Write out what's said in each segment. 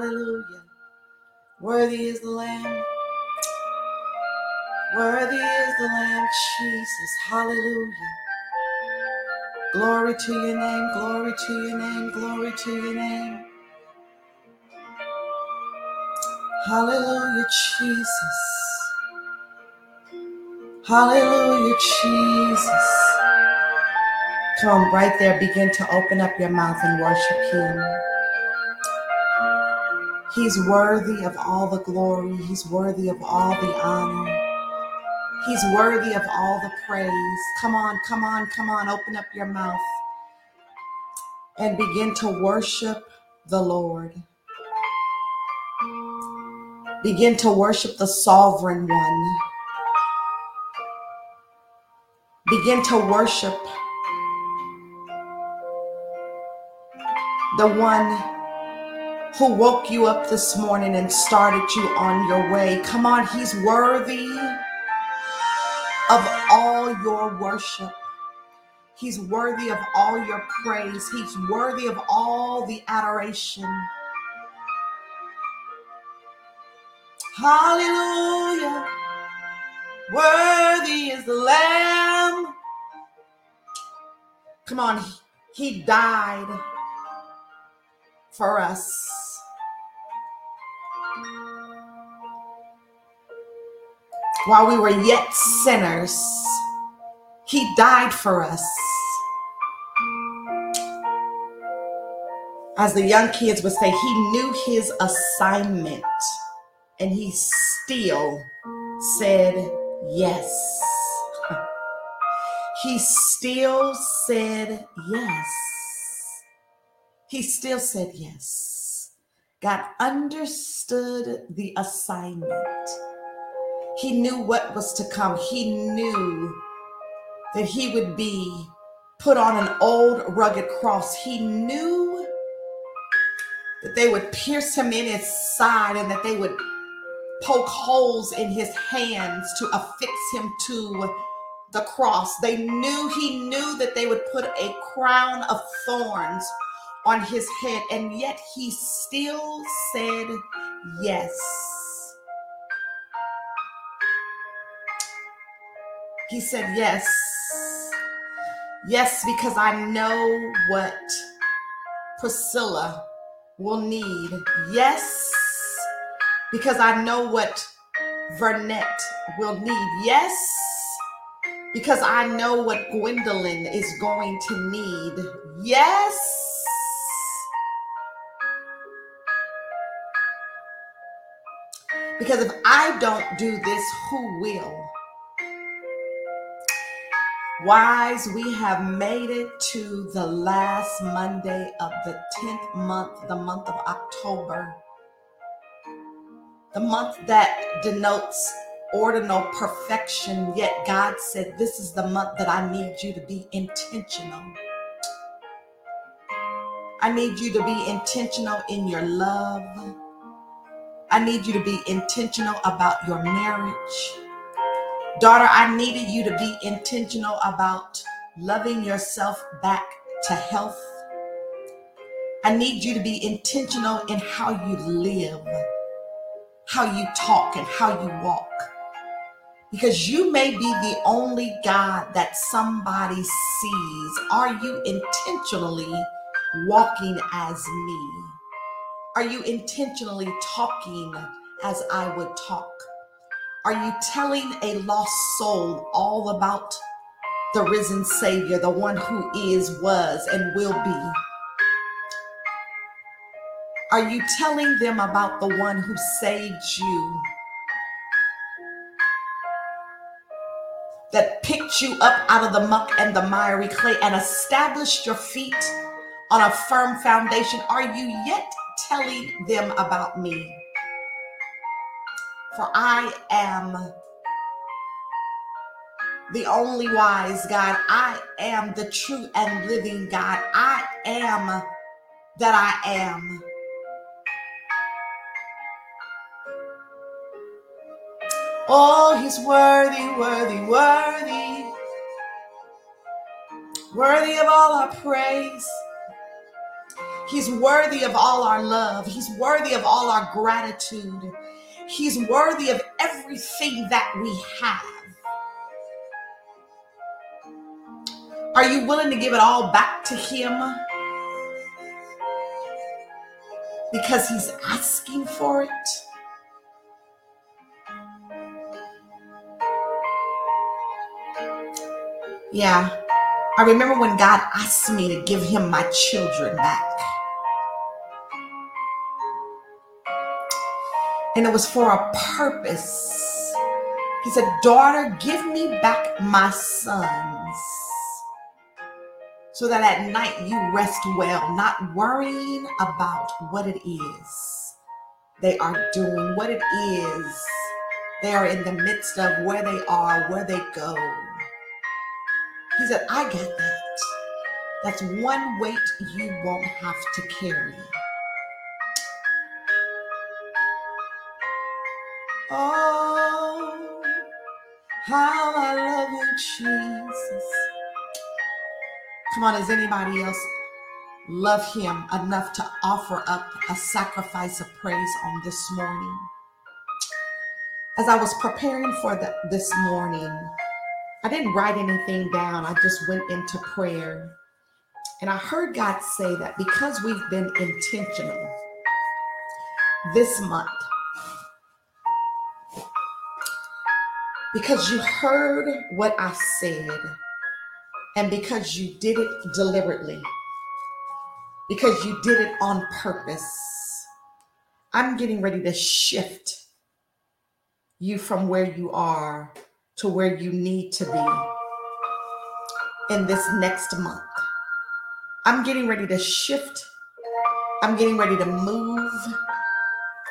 Hallelujah. Worthy is the Lamb. Worthy is the Lamb, Jesus. Hallelujah. Glory to your name, glory to your name, glory to your name. Hallelujah, Jesus. Hallelujah, Jesus. Come right there, begin to open up your mouth and worship Him. He's worthy of all the glory. He's worthy of all the honor. He's worthy of all the praise. Come on, come on, come on. Open up your mouth and begin to worship the Lord. Begin to worship the sovereign one. Begin to worship the one who woke you up this morning and started you on your way. Come on, He's worthy of all your worship. He's worthy of all your praise. He's worthy of all the adoration. Hallelujah. Worthy is the Lamb. Come on, He died for us. While we were yet sinners, he died for us. As the young kids would say, he knew his assignment and he still said yes. He still said yes. He still said yes. God understood the assignment he knew what was to come. He knew that he would be put on an old rugged cross. He knew that they would pierce him in his side and that they would poke holes in his hands to affix him to the cross. They knew he knew that they would put a crown of thorns on his head, and yet he still said yes. He said, Yes. Yes, because I know what Priscilla will need. Yes, because I know what Vernette will need. Yes, because I know what Gwendolyn is going to need. Yes. Because if I don't do this, who will? Wise, we have made it to the last Monday of the 10th month, the month of October, the month that denotes ordinal perfection. Yet God said, This is the month that I need you to be intentional. I need you to be intentional in your love. I need you to be intentional about your marriage. Daughter, I needed you to be intentional about loving yourself back to health. I need you to be intentional in how you live, how you talk, and how you walk. Because you may be the only God that somebody sees. Are you intentionally walking as me? Are you intentionally talking as I would talk? Are you telling a lost soul all about the risen Savior, the one who is, was, and will be? Are you telling them about the one who saved you, that picked you up out of the muck and the miry clay and established your feet on a firm foundation? Are you yet telling them about me? For I am the only wise God. I am the true and living God. I am that I am. Oh, he's worthy, worthy, worthy. Worthy of all our praise. He's worthy of all our love. He's worthy of all our gratitude. He's worthy of everything that we have. Are you willing to give it all back to Him? Because He's asking for it? Yeah. I remember when God asked me to give Him my children back. And it was for a purpose. He said, Daughter, give me back my sons so that at night you rest well, not worrying about what it is they are doing, what it is they are in the midst of, where they are, where they go. He said, I get that. That's one weight you won't have to carry. Oh, how I love you, Jesus. Come on, does anybody else love him enough to offer up a sacrifice of praise on this morning? As I was preparing for the, this morning, I didn't write anything down. I just went into prayer. And I heard God say that because we've been intentional this month because you heard what I said and because you did it deliberately, because you did it on purpose. I'm getting ready to shift you from where you are to where you need to be in this next month. I'm getting ready to shift. I'm getting ready to move.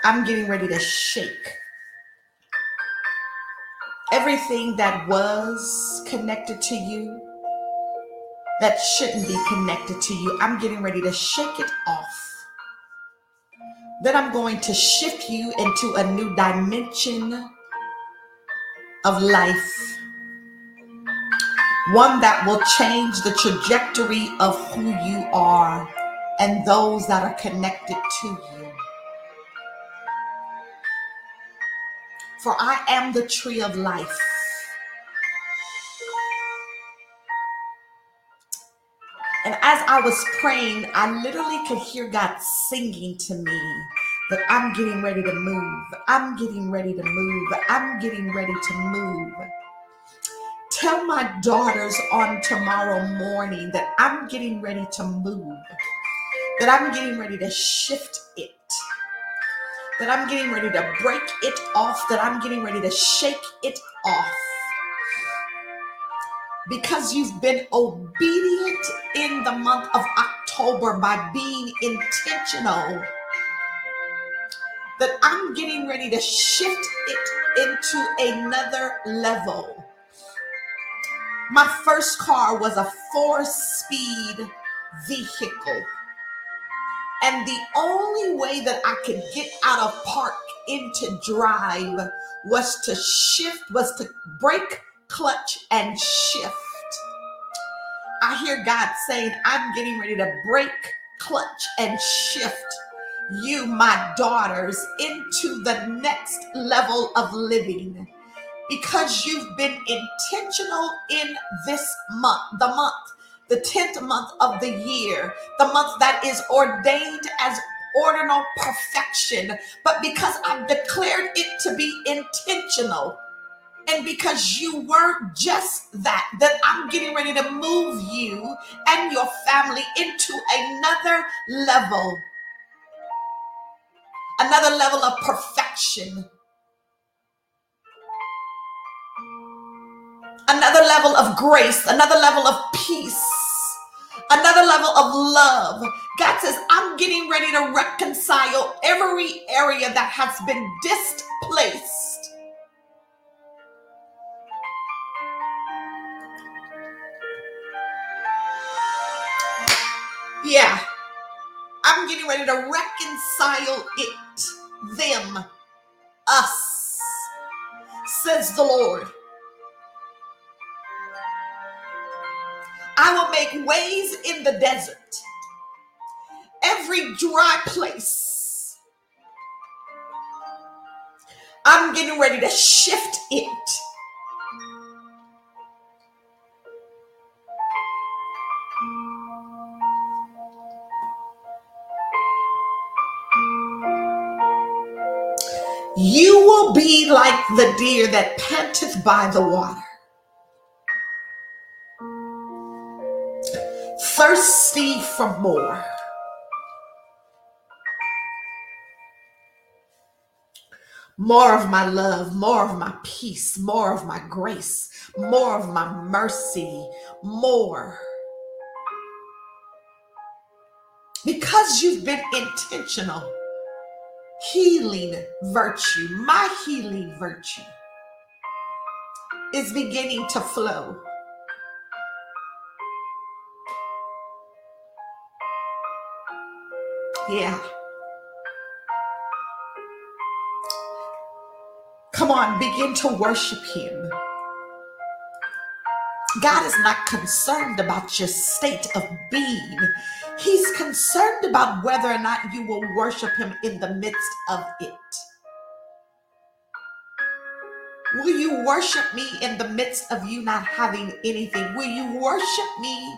I'm getting ready to shake everything that was connected to you that shouldn't be connected to you, I'm getting ready to shake it off. Then I'm going to shift you into a new dimension of life. One that will change the trajectory of who you are and those that are connected to you. For I am the tree of life. And as I was praying, I literally could hear God singing to me that I'm getting ready to move. I'm getting ready to move. I'm getting ready to move. Tell my daughters on tomorrow morning that I'm getting ready to move, that I'm getting ready to shift it that I'm getting ready to break it off, that I'm getting ready to shake it off. because you've been obedient in the month of October by being intentional, that I'm getting ready to shift it into another level. My first car was a four speed vehicle. And the only way that I could get out of park into drive was to shift, was to break clutch, and shift. I hear God saying, I'm getting ready to break, clutch, and shift you, my daughters, into the next level of living because you've been intentional in this month, the month, the 10th month of the year, the month that is ordained as ordinal perfection, but because I've declared it to be intentional. And because you weren't just that, that I'm getting ready to move you and your family into another level, another level of perfection, another level of grace, another level of peace, another level of love. God says, I'm getting ready to reconcile every area that has been displaced. Yeah, I'm getting ready to reconcile it, them, us, says the Lord. I will make ways in the desert, every dry place. I'm getting ready to shift it. You will be like the deer that panteth by the water thirsty for more. More of my love, more of my peace, more of my grace, more of my mercy, more. Because you've been intentional, healing virtue, my healing virtue is beginning to flow. Yeah. Come on, begin to worship Him. God is not concerned about your state of being. He's concerned about whether or not you will worship Him in the midst of it. Will you worship me in the midst of you not having anything? Will you worship me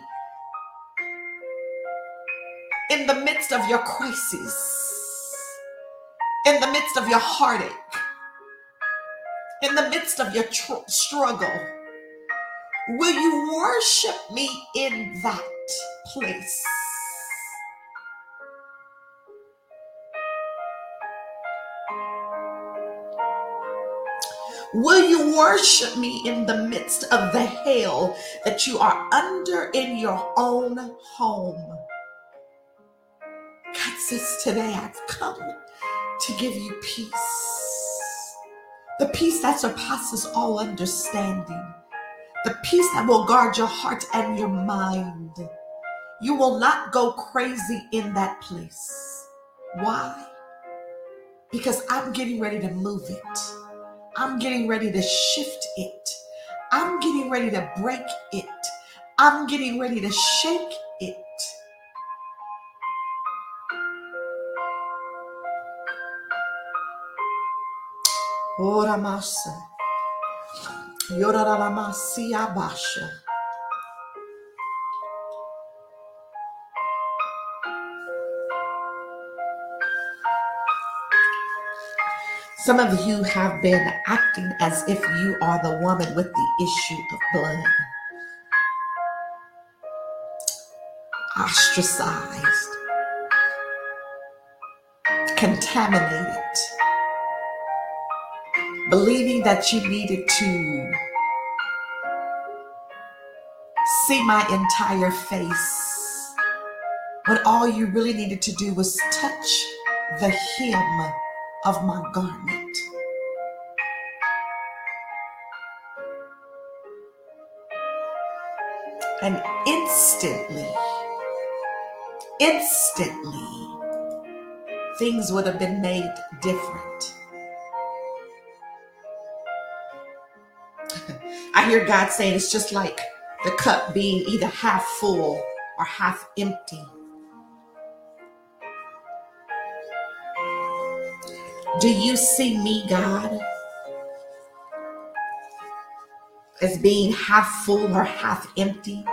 in the midst of your crisis, in the midst of your heartache, in the midst of your tr- struggle, will you worship me in that place? Will you worship me in the midst of the hell that you are under in your own home? Today I've come to give you peace. The peace that surpasses all understanding. The peace that will guard your heart and your mind. You will not go crazy in that place. Why? Because I'm getting ready to move it. I'm getting ready to shift it. I'm getting ready to break it. I'm getting ready to shake it. Ora massa. Yorara masia basha. Some of you have been acting as if you are the woman with the issue of blood, ostracized, contaminated, believing that you needed to see my entire face. But all you really needed to do was touch the hem of my garment. And instantly, instantly, things would have been made different. I hear God saying it's just like the cup being either half full or half empty. Do you see me, God, as being half full or half empty?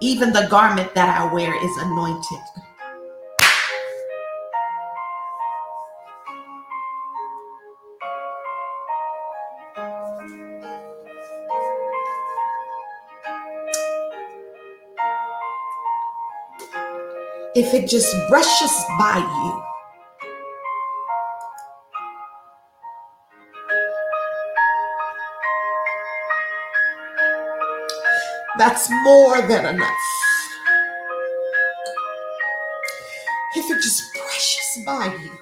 Even the garment that I wear is anointed. If it just brushes by you, that's more than enough. If it just brushes by you,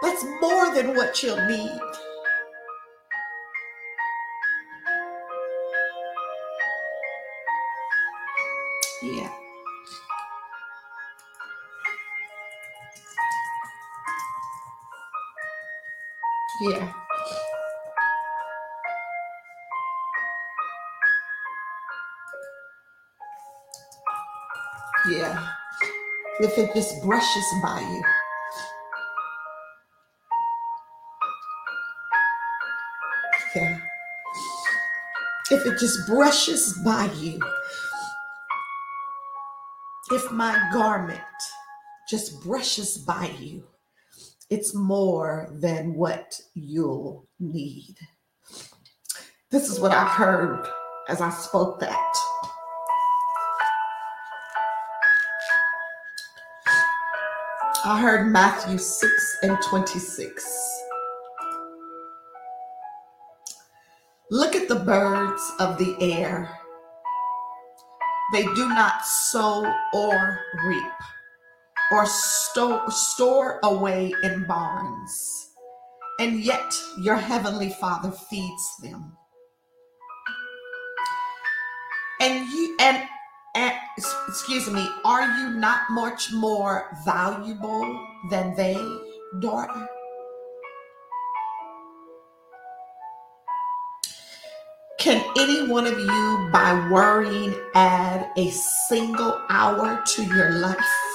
that's more than what you'll need. Just brushes by you. Yeah. If it just brushes by you. If my garment just brushes by you, it's more than what you'll need. This is what I heard as I spoke that. I heard Matthew 6 and 26. Look at the birds of the air. They do not sow or reap or sto- store away in barns, and yet your heavenly Father feeds them. And you and Eh, and excuse me, are you not much more valuable than they, daughter? Can any one of you, by worrying, add a single hour to your life?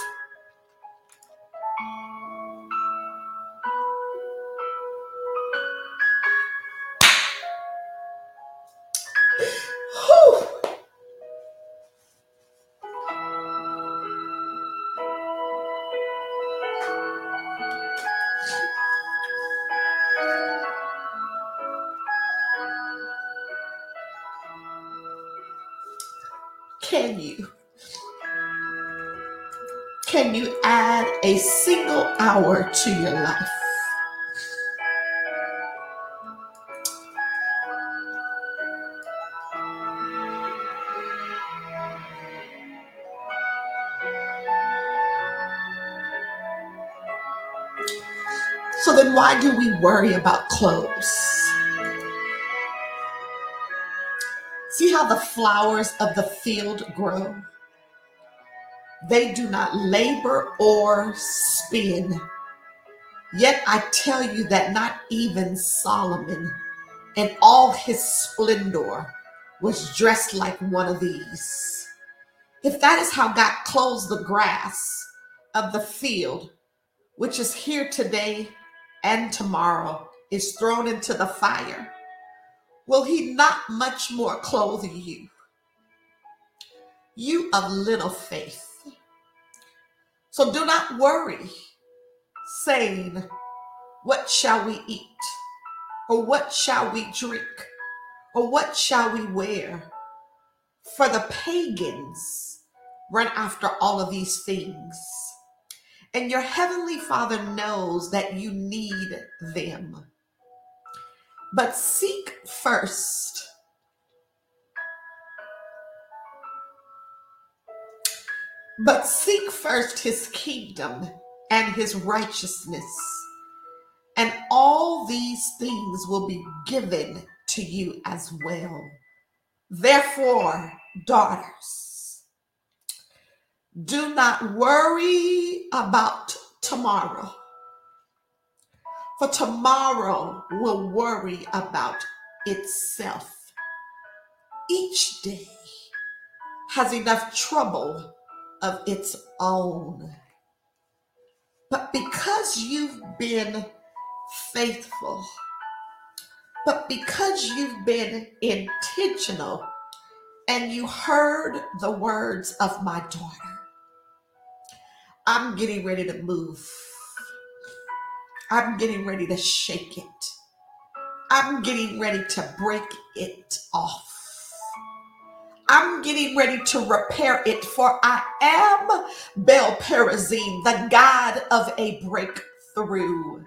Can you? Can you add a single hour to your life? So then, why do we worry about clothes? How the flowers of the field grow? They do not labor or spin. Yet I tell you that not even Solomon in all his splendor was dressed like one of these. If that is how God clothes the grass of the field, which is here today and tomorrow, is thrown into the fire, will he not much more clothe you? You of little faith. So do not worry, saying, What shall we eat? Or what shall we drink? Or what shall we wear? For the pagans run after all of these things. And your heavenly Father knows that you need them. But seek first But seek first his kingdom and his righteousness, and all these things will be given to you as well. Therefore, daughters, do not worry about tomorrow, for tomorrow will worry about itself. Each day has enough trouble of its own. But because you've been faithful, but because you've been intentional and you heard the words of my daughter, I'm getting ready to move. I'm getting ready to shake it. I'm getting ready to break it off. I'm getting ready to repair it, for I am Baal Perazim, the God of a breakthrough.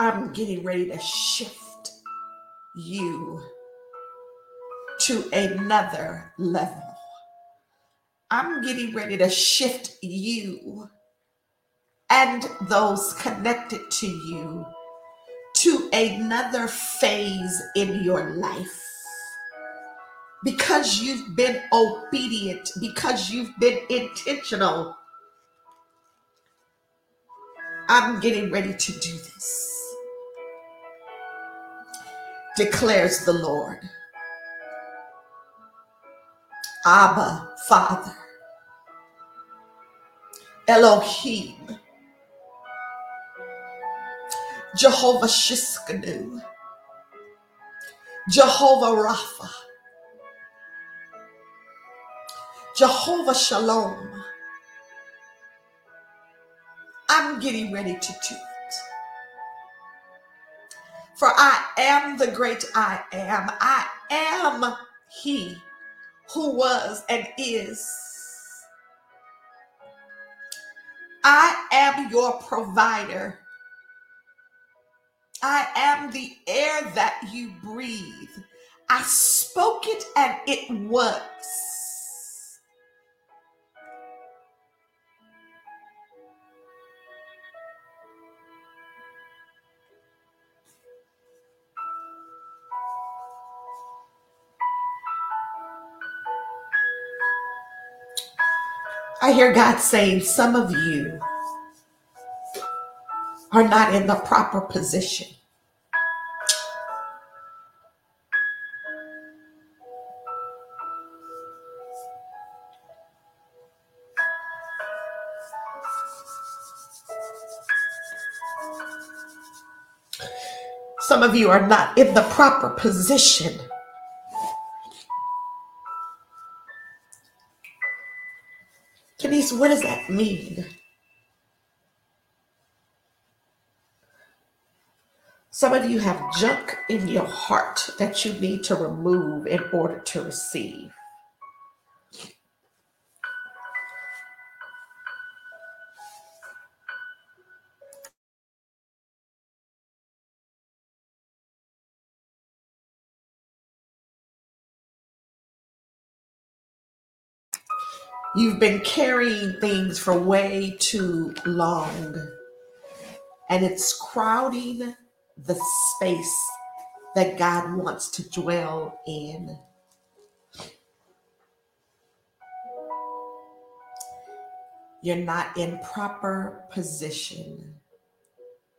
I'm getting ready to shift you to another level. I'm getting ready to shift you and those connected to you to another phase in your life because you've been obedient, because you've been intentional. I'm getting ready to do this, declares the Lord. Abba, Father, Elohim, Jehovah Shiskanu, Jehovah Rapha, Jehovah Shalom. I'm getting ready to do it. For I am the great I am. I am He who was and is. I am your provider. I am the air that you breathe. I spoke it and it was. I hear God saying, Some of you are not in the proper position. Some of you are not in the proper position. Denise, what does that mean? Some of you have junk in your heart that you need to remove in order to receive. You've been carrying things for way too long, and it's crowding the space that God wants to dwell in. You're not in proper position.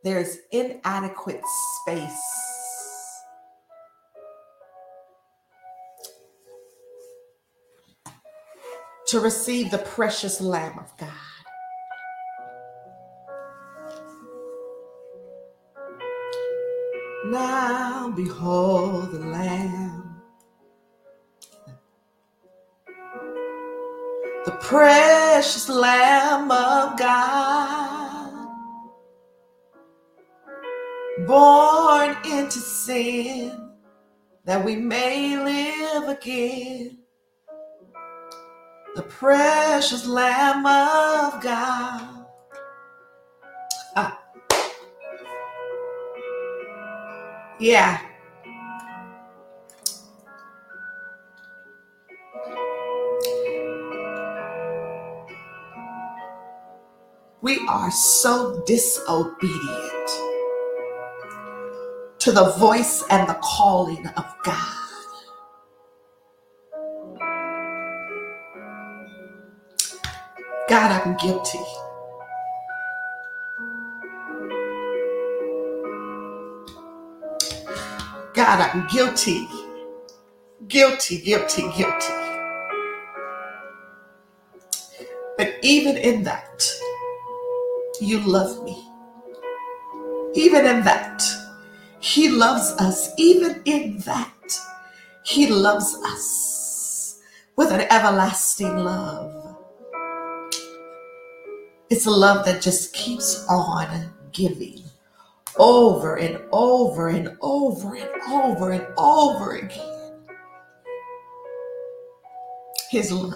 There's inadequate space. To receive the precious Lamb of God. Now behold the Lamb, the precious Lamb of God, born into sin that we may live again the precious Lamb of God. Ah. Yeah. We are so disobedient to the voice and the calling of God. God, I'm guilty. God, I'm guilty. Guilty, guilty, guilty. But even in that, you love me. Even in that, He loves us. Even in that, He loves us with an everlasting love. It's a love that just keeps on giving over and over and over and over and over again. His love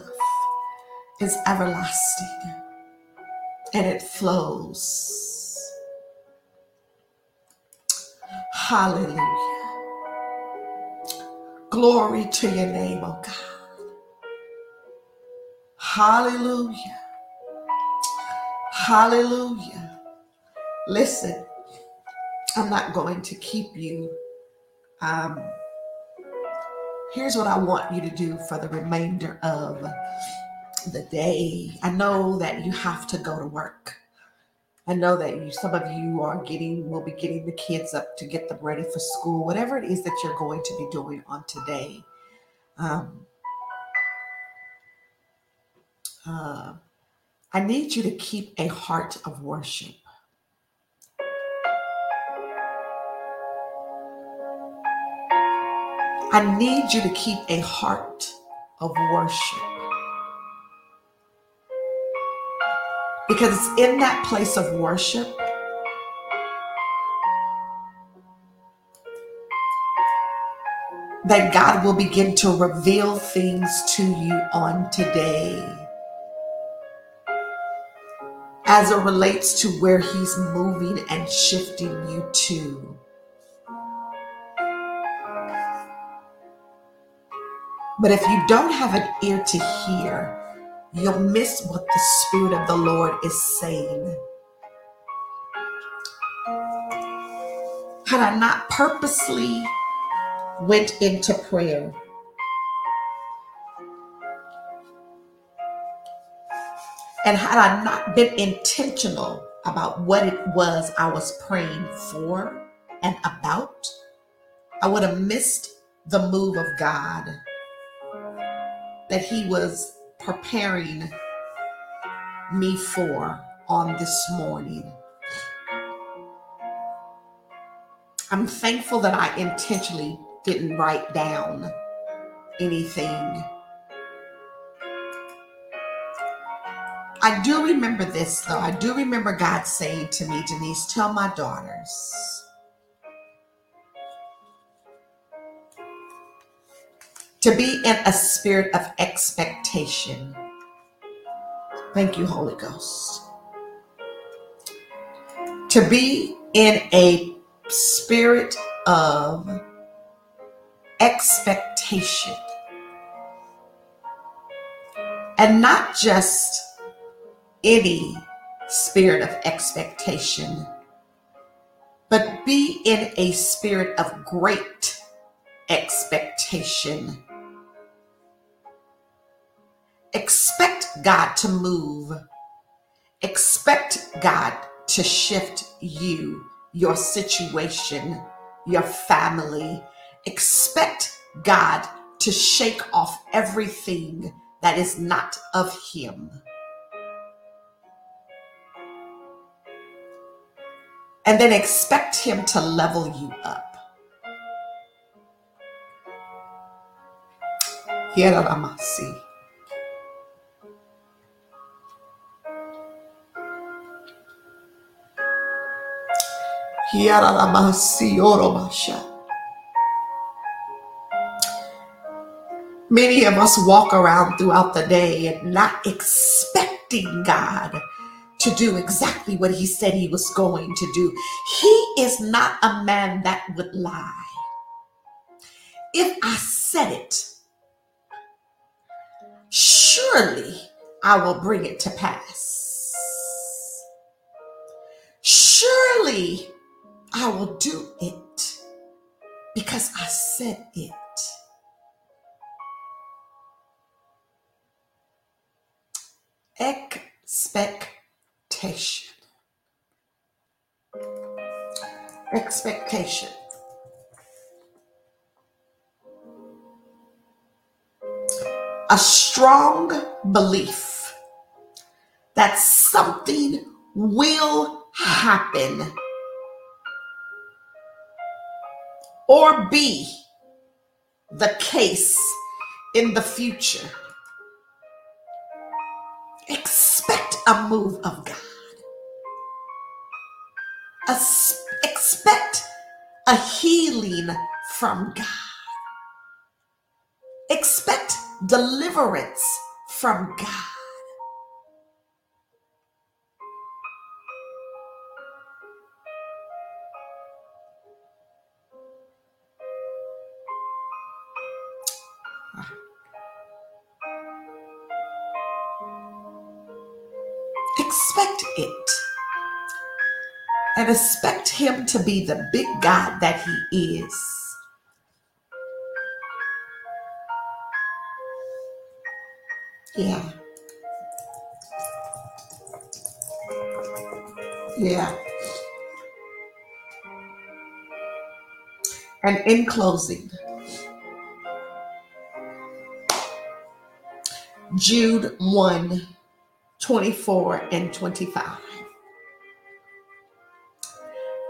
is everlasting and it flows. Hallelujah. Glory to your name, oh God. Hallelujah. Hallelujah. Listen, I'm not going to keep you. Um, here's what I want you to do for the remainder of the day. I know that you have to go to work. I know that you, some of you are getting, will be getting the kids up to get them ready for school, whatever it is that you're going to be doing on today. Um, uh, I need you to keep a heart of worship. I need you to keep a heart of worship. Because it's in that place of worship that God will begin to reveal things to you on today as it relates to where He's moving and shifting you to. But if you don't have an ear to hear, you'll miss what the Spirit of the Lord is saying. Had I not purposely went into prayer, and had I not been intentional about what it was I was praying for and about, I would have missed the move of God that He was preparing me for on this morning. I'm thankful that I intentionally didn't write down anything. I do remember this though. I do remember God saying to me, Denise, tell my daughters to be in a spirit of expectation. Thank you, Holy Ghost. To be in a spirit of expectation. And not just any spirit of expectation, but be in a spirit of great expectation Expect God to move. Expect God to shift you, your situation, your family. Expect God to shake off everything that is not of Him. And then expect Him to level you up. Hieramasi. Many of us walk around throughout the day and not expecting God to do exactly what he said he was going to do. He is not a man that would lie. If I said it, surely I will bring it to pass. Surely I will do it because I said it. Expectation. Expectation. A strong belief that something will happen or be the case in the future. Expect a move of God. Expect a healing from God. Expect deliverance from God. And expect Him to be the big God that He is. Yeah, yeah. And in closing, Jude one 24 and 25.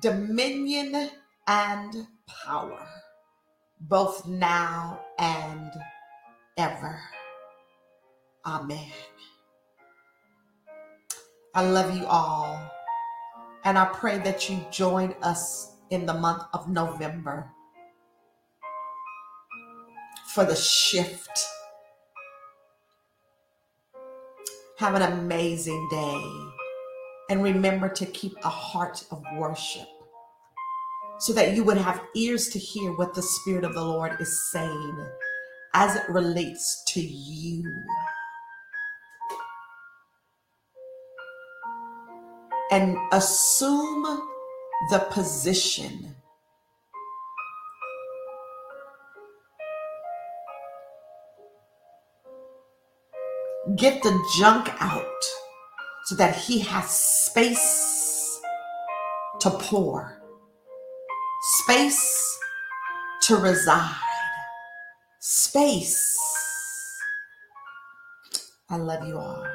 dominion and power, both now and ever. Amen. I love you all. And I pray that you join us in the month of November for the shift. Have an amazing day. And remember to keep a heart of worship so that you would have ears to hear what the Spirit of the Lord is saying as it relates to you. And assume the position Get the junk out so that he has space to pour, space to reside, space. I love you all.